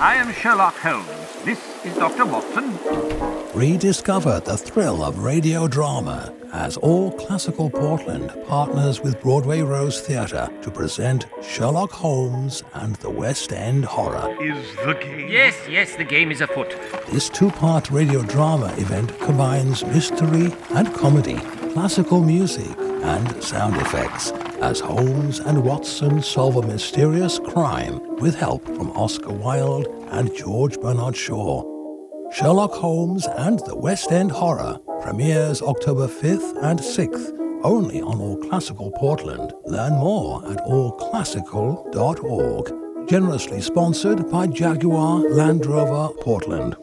I am Sherlock Holmes. This is Dr. Watson. Rediscover the thrill of radio drama as All Classical Portland partners with Broadway Rose Theatre to present Sherlock Holmes and the West End Horror. Is the game? Yes, yes, the game is afoot. This two part radio drama event combines mystery and comedy, classical music, and sound effects as Holmes and Watson solve a mysterious crime with help from Oscar Wilde and George Bernard Shaw. Sherlock Holmes and the West End Horror premieres October 5th and 6th only on All Classical Portland. Learn more at allclassical.org. Generously sponsored by Jaguar Land Rover Portland.